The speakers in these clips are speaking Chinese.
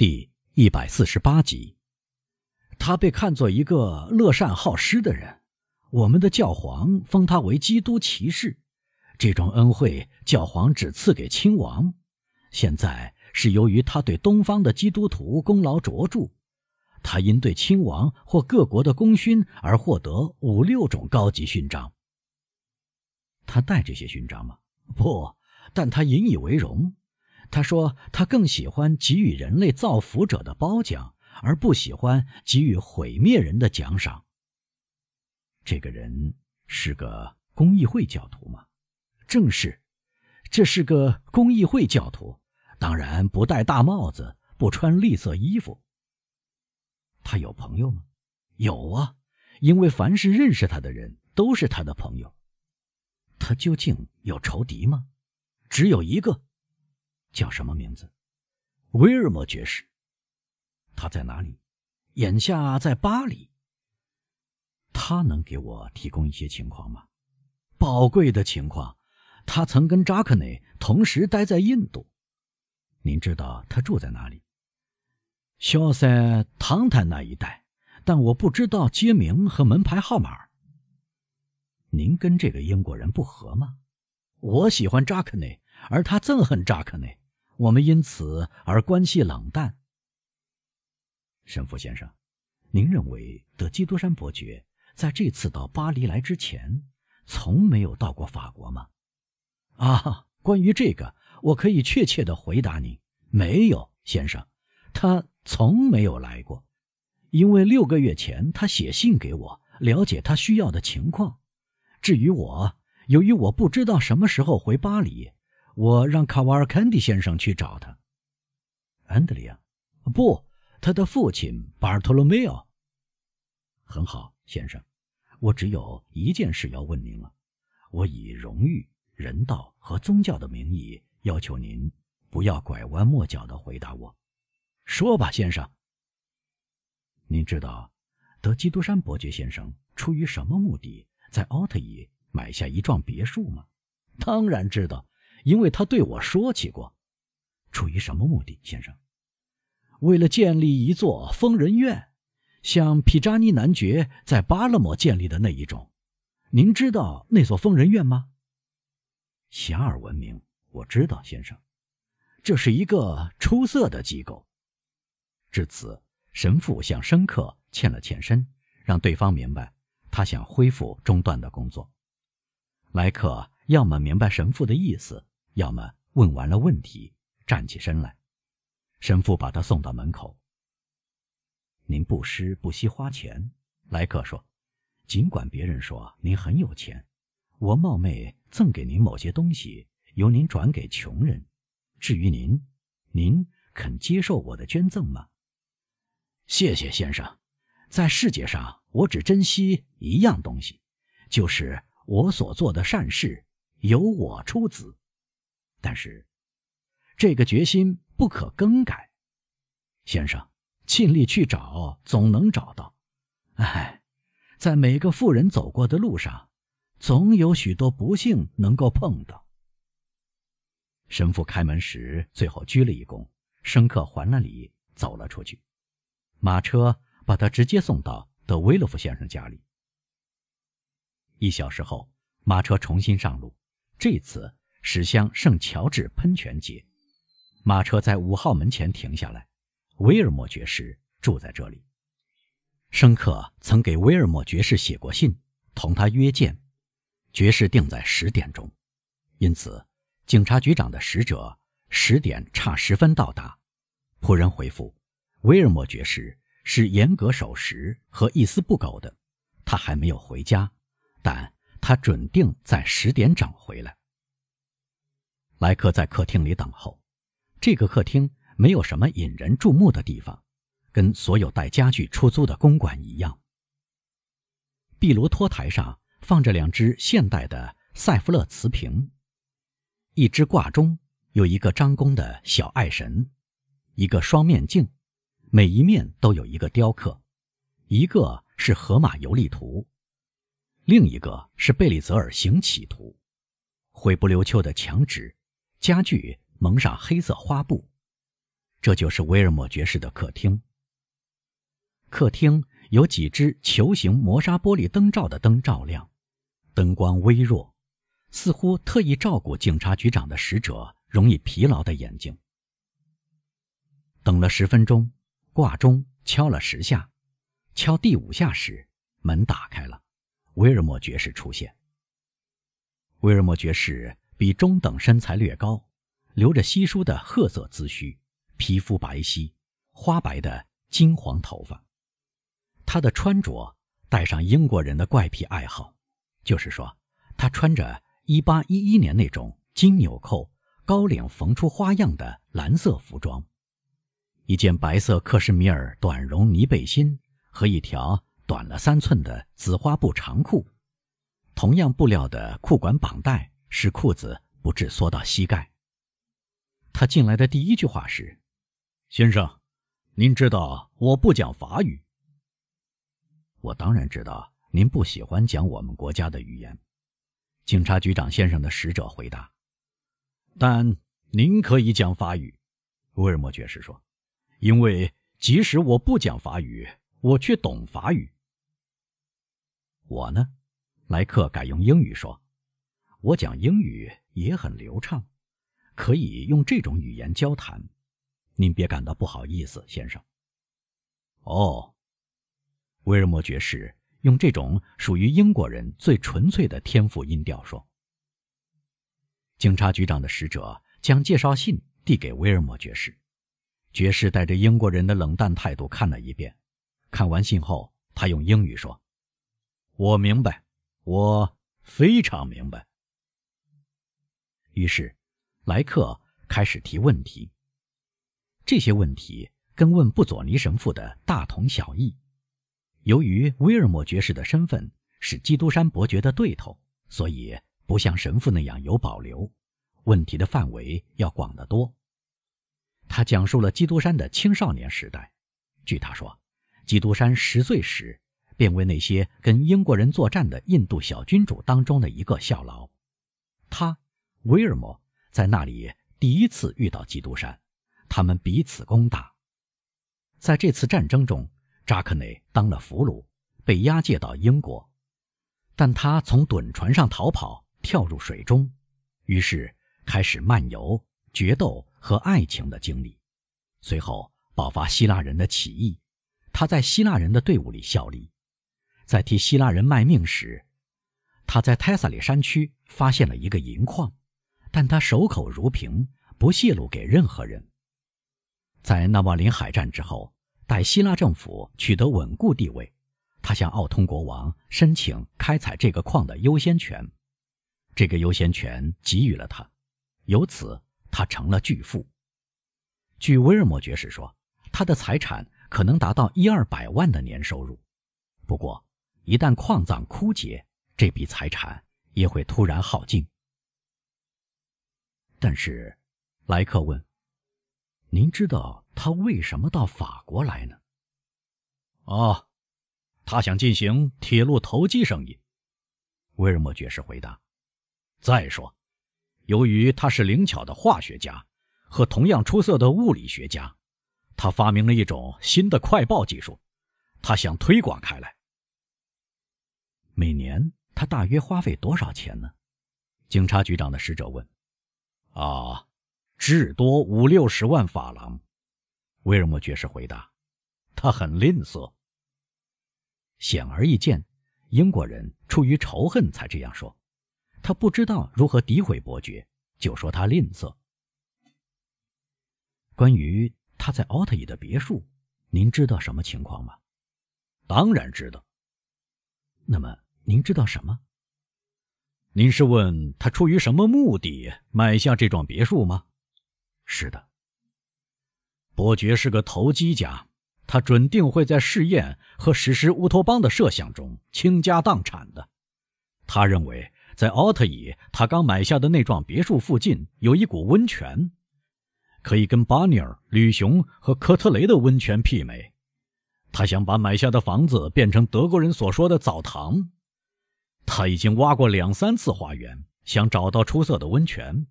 第一百四十八集，他被看作一个乐善好施的人。我们的教皇封他为基督骑士，这种恩惠教皇只赐给亲王。现在是由于他对东方的基督徒功劳卓著，他因对亲王或各国的功勋而获得五六种高级勋章。他带这些勋章吗？不，但他引以为荣。他说：“他更喜欢给予人类造福者的褒奖，而不喜欢给予毁灭人的奖赏。”这个人是个公益会教徒吗？正是，这是个公益会教徒。当然不戴大帽子，不穿绿色衣服。他有朋友吗？有啊，因为凡是认识他的人都是他的朋友。他究竟有仇敌吗？只有一个。叫什么名字？威尔莫爵士。他在哪里？眼下在巴黎。他能给我提供一些情况吗？宝贵的情况。他曾跟扎克内同时待在印度。您知道他住在哪里？肖塞唐坦那一带，但我不知道街名和门牌号码。您跟这个英国人不和吗？我喜欢扎克内，而他憎恨扎克内。我们因此而关系冷淡。神父先生，您认为德基督山伯爵在这次到巴黎来之前，从没有到过法国吗？啊，关于这个，我可以确切的回答您：没有，先生，他从没有来过。因为六个月前他写信给我，了解他需要的情况。至于我，由于我不知道什么时候回巴黎。我让卡瓦尔坎迪先生去找他。安德里亚，不，他的父亲巴尔托罗梅奥。很好，先生，我只有一件事要问您了。我以荣誉、人道和宗教的名义要求您，不要拐弯抹角的回答我。说吧，先生。您知道德基督山伯爵先生出于什么目的在奥特伊买下一幢别墅吗？当然知道。因为他对我说起过，出于什么目的，先生？为了建立一座疯人院，像皮扎尼男爵在巴勒莫建立的那一种。您知道那所疯人院吗？遐迩闻名，我知道，先生。这是一个出色的机构。至此，神父向申克欠了欠身，让对方明白他想恢复中断的工作。莱克要么明白神父的意思。要么问完了问题，站起身来。神父把他送到门口。您不施不惜花钱，莱克说。尽管别人说您很有钱，我冒昧赠给您某些东西，由您转给穷人。至于您，您肯接受我的捐赠吗？谢谢先生。在世界上，我只珍惜一样东西，就是我所做的善事由我出资。但是，这个决心不可更改，先生，尽力去找，总能找到。哎，在每个富人走过的路上，总有许多不幸能够碰到。神父开门时，最后鞠了一躬，深刻还了礼，走了出去。马车把他直接送到德威洛夫先生家里。一小时后，马车重新上路，这次。驶向圣乔治喷泉街，马车在五号门前停下来。威尔莫爵士住在这里。申克曾给威尔莫爵士写过信，同他约见。爵士定在十点钟，因此警察局长的使者十点差十分到达。仆人回复：威尔莫爵士是严格守时和一丝不苟的，他还没有回家，但他准定在十点整回来。莱克在客厅里等候。这个客厅没有什么引人注目的地方，跟所有带家具出租的公馆一样。壁炉托台上放着两只现代的塞弗勒瓷瓶，一只挂钟，有一个张弓的小爱神，一个双面镜，每一面都有一个雕刻，一个是荷马游历图，另一个是贝利泽尔行乞图，灰不溜秋的墙纸。家具蒙上黑色花布，这就是威尔莫爵士的客厅。客厅有几只球形磨砂玻璃灯罩的灯照亮，灯光微弱，似乎特意照顾警察局长的使者容易疲劳的眼睛。等了十分钟，挂钟敲了十下，敲第五下时，门打开了，威尔莫爵士出现。威尔莫爵士比中等身材略高，留着稀疏的褐色髭须，皮肤白皙，花白的金黄头发。他的穿着带上英国人的怪癖爱好，就是说，他穿着1811年那种金纽扣、高领缝出花样的蓝色服装，一件白色克什米尔短绒呢背心和一条短了三寸的紫花布长裤，同样布料的裤管绑带使裤子不致缩到膝盖。他进来的第一句话是：“先生，您知道我不讲法语。”我当然知道您不喜欢讲我们国家的语言，警察局长先生的使者回答。但您可以讲法语，威尔莫爵士说，因为即使我不讲法语，我却懂法语。我呢，莱克改用英语说，我讲英语也很流畅，可以用这种语言交谈。您别感到不好意思，先生。哦。威尔莫爵士用这种属于英国人最纯粹的天赋音调说：“警察局长的使者将介绍信递给威尔莫爵士，爵士带着英国人的冷淡态度看了一遍。看完信后，他用英语说：‘我明白，我非常明白。’于是，莱克开始提问题。这些问题跟问布佐尼神父的大同小异。”由于威尔莫爵士的身份是基督山伯爵的对头，所以不像神父那样有保留，问题的范围要广得多。他讲述了基督山的青少年时代。据他说，基督山十岁时便为那些跟英国人作战的印度小君主当中的一个效劳。他，威尔莫在那里第一次遇到基督山，他们彼此攻打。在这次战争中。扎克内当了俘虏，被押解到英国，但他从趸船上逃跑，跳入水中，于是开始漫游、决斗和爱情的经历。随后爆发希腊人的起义，他在希腊人的队伍里效力。在替希腊人卖命时，他在泰萨里山区发现了一个银矿，但他守口如瓶，不泄露给任何人。在纳瓦林海战之后。待希腊政府取得稳固地位，他向奥通国王申请开采这个矿的优先权，这个优先权给予了他，由此他成了巨富。据威尔莫爵士说，他的财产可能达到一二百万的年收入。不过，一旦矿藏枯竭，这笔财产也会突然耗尽。但是，莱克问。您知道他为什么到法国来呢？哦，他想进行铁路投机生意。威尔莫爵士回答。再说，由于他是灵巧的化学家和同样出色的物理学家，他发明了一种新的快报技术，他想推广开来。每年他大约花费多少钱呢？警察局长的使者问。啊。至多五六十万法郎，威尔莫爵士回答：“他很吝啬。”显而易见，英国人出于仇恨才这样说。他不知道如何诋毁伯爵，就说他吝啬。关于他在奥特伊的别墅，您知道什么情况吗？当然知道。那么您知道什么？您是问他出于什么目的买下这幢别墅吗？是的，伯爵是个投机家，他准定会在试验和实施乌托邦的设想中倾家荡产的。他认为，在奥特伊他刚买下的那幢别墅附近有一股温泉，可以跟巴尼尔、吕熊和科特雷的温泉媲美。他想把买下的房子变成德国人所说的澡堂。他已经挖过两三次花园，想找到出色的温泉。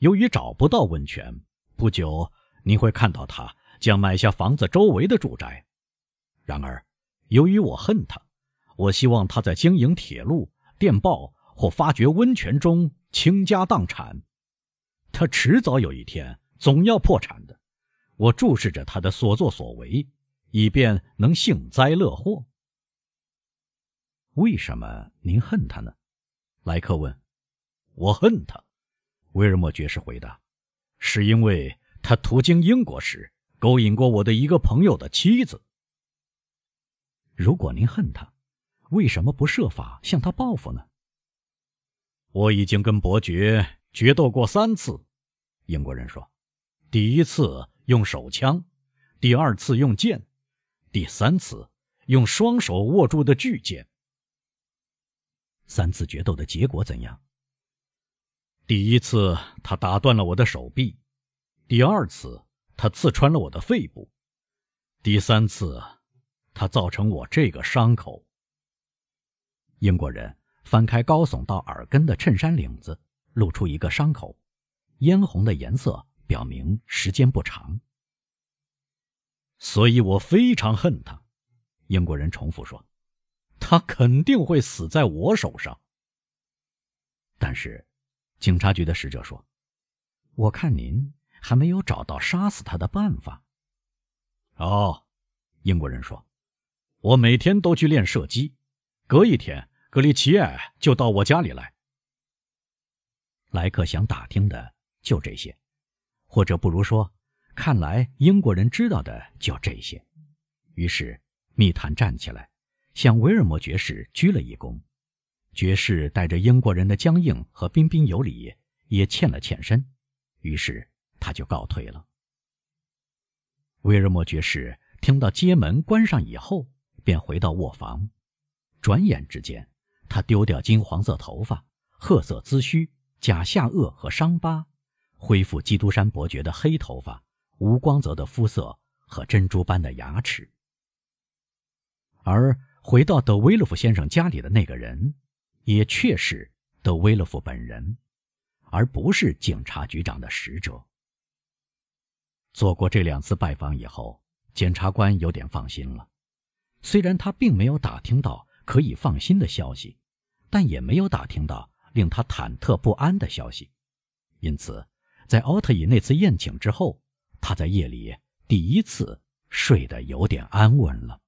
由于找不到温泉，不久您会看到他将买下房子周围的住宅。然而，由于我恨他，我希望他在经营铁路、电报或发掘温泉中倾家荡产。他迟早有一天总要破产的。我注视着他的所作所为，以便能幸灾乐祸。为什么您恨他呢？莱克问。我恨他，威尔莫爵士回答：“是因为他途经英国时勾引过我的一个朋友的妻子。”如果您恨他，为什么不设法向他报复呢？我已经跟伯爵决斗过三次，英国人说：“第一次用手枪，第二次用剑，第三次用双手握住的巨剑。”三次决斗的结果怎样？第一次，他打断了我的手臂；第二次，他刺穿了我的肺部；第三次，他造成我这个伤口。英国人翻开高耸到耳根的衬衫领子，露出一个伤口，嫣红的颜色表明时间不长。所以我非常恨他。英国人重复说：“他肯定会死在我手上。”但是。警察局的使者说：“我看您还没有找到杀死他的办法。”哦，英国人说：“我每天都去练射击，隔一天格里奇埃就到我家里来。”莱克想打听的就这些，或者不如说，看来英国人知道的就这些。于是密探站起来，向维尔莫爵士鞠了一躬。爵士带着英国人的僵硬和彬彬有礼，也欠了欠身，于是他就告退了。威尔莫爵士听到街门关上以后，便回到卧房。转眼之间，他丢掉金黄色头发、褐色髭须、假下颚和伤疤，恢复基督山伯爵的黑头发、无光泽的肤色和珍珠般的牙齿。而回到德威勒夫先生家里的那个人。也确实德威勒夫本人，而不是警察局长的使者。做过这两次拜访以后，检察官有点放心了。虽然他并没有打听到可以放心的消息，但也没有打听到令他忐忑不安的消息。因此，在奥特伊那次宴请之后，他在夜里第一次睡得有点安稳了。